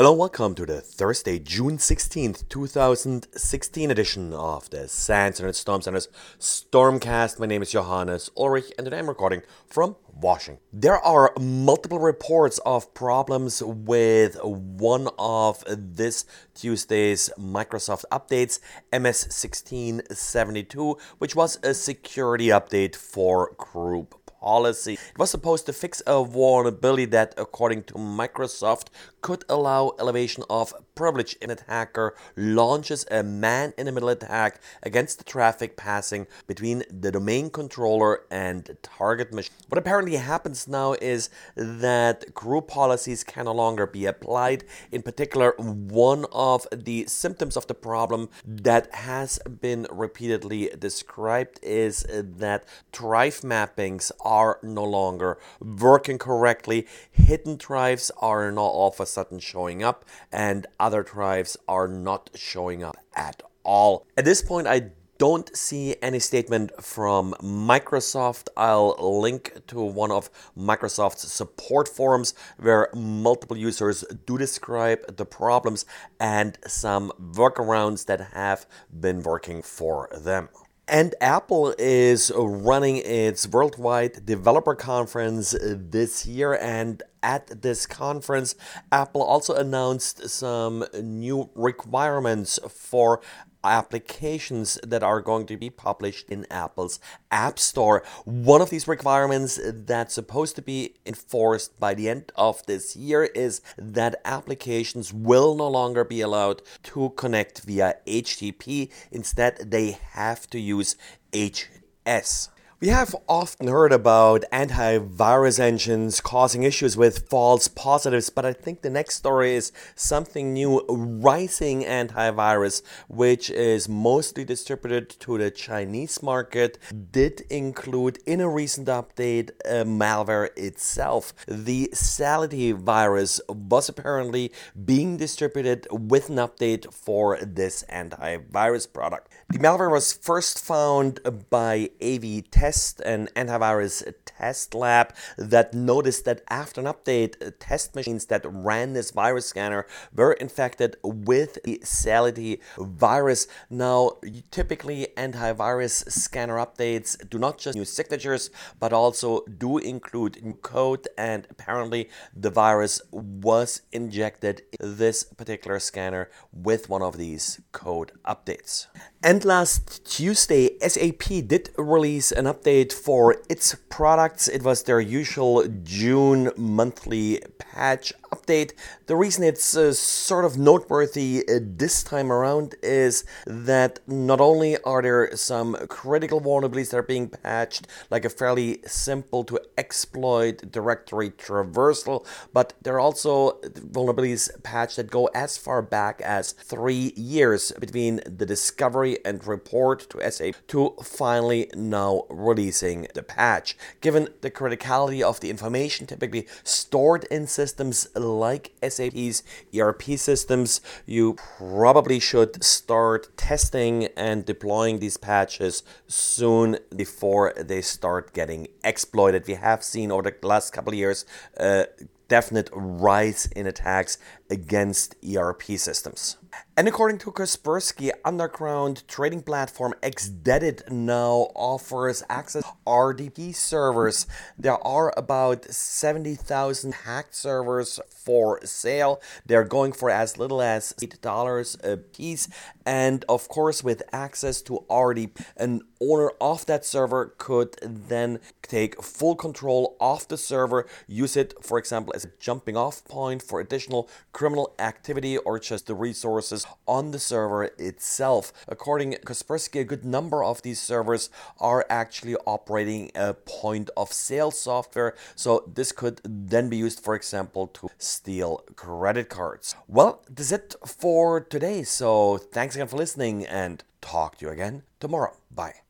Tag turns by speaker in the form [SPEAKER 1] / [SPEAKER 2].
[SPEAKER 1] Hello, welcome to the Thursday, June 16th, 2016 edition of the SANS and Storm Center's Stormcast. My name is Johannes Ulrich and today I'm recording from Washington. There are multiple reports of problems with one of this Tuesday's Microsoft updates, MS 1672, which was a security update for group policy. It was supposed to fix a vulnerability that, according to Microsoft, could allow elevation of privilege if an attacker launches a man in the middle attack against the traffic passing between the domain controller and target machine. What apparently happens now is that group policies can no longer be applied. In particular, one of the symptoms of the problem that has been repeatedly described is that drive mappings are no longer working correctly. Hidden drives are now all of a sudden showing up, and other drives are not showing up at all. At this point, I don't see any statement from Microsoft. I'll link to one of Microsoft's support forums where multiple users do describe the problems and some workarounds that have been working for them. And Apple is running its worldwide developer conference this year. And at this conference, Apple also announced some new requirements for applications that are going to be published in Apple's App Store. One of these requirements that's supposed to be enforced by the end of this year is that applications will no longer be allowed to connect via HTTP. Instead, they have to use HTTPS. We have often heard about antivirus engines causing issues with false positives, but I think the next story is something new Rising Antivirus, which is mostly distributed to the Chinese market, did include in a recent update a malware itself. The Sality virus was apparently being distributed with an update for this antivirus product. The malware was first found by AV Test test, an antivirus test lab that noticed that after an update, uh, test machines that ran this virus scanner were infected with the Sality virus. Now, typically, antivirus scanner updates do not just use signatures, but also do include new code, and apparently, the virus was injected in this particular scanner with one of these code updates. And last Tuesday, SAP did release an update for its products. It was their usual June monthly patch update. The reason it's uh, sort of noteworthy uh, this time around is that not only are there some critical vulnerabilities that are being patched, like a fairly simple to exploit directory traversal, but there are also vulnerabilities patched that go as far back as three years between the discovery and report to SAP to finally now releasing the patch. Given the criticality of the information typically stored in systems like SAP's ERP systems, you probably should start testing and deploying these patches soon before they start getting exploited. We have seen over the last couple of years a definite rise in attacks against ERP systems. And according to Kaspersky, underground trading platform xDedic now offers access to RDP servers. There are about 70,000 hacked servers for sale. They're going for as little as $8 a piece. And of course, with access to RDP, an owner of that server could then take full control of the server, use it, for example, as a jumping off point for additional criminal activity or just the resources on the server itself. According to Kaspersky, a good number of these servers are actually operating a point of sale software, so this could then be used, for example, to steal credit cards. Well, that's it for today, so thanks again for listening and talk to you again tomorrow. Bye.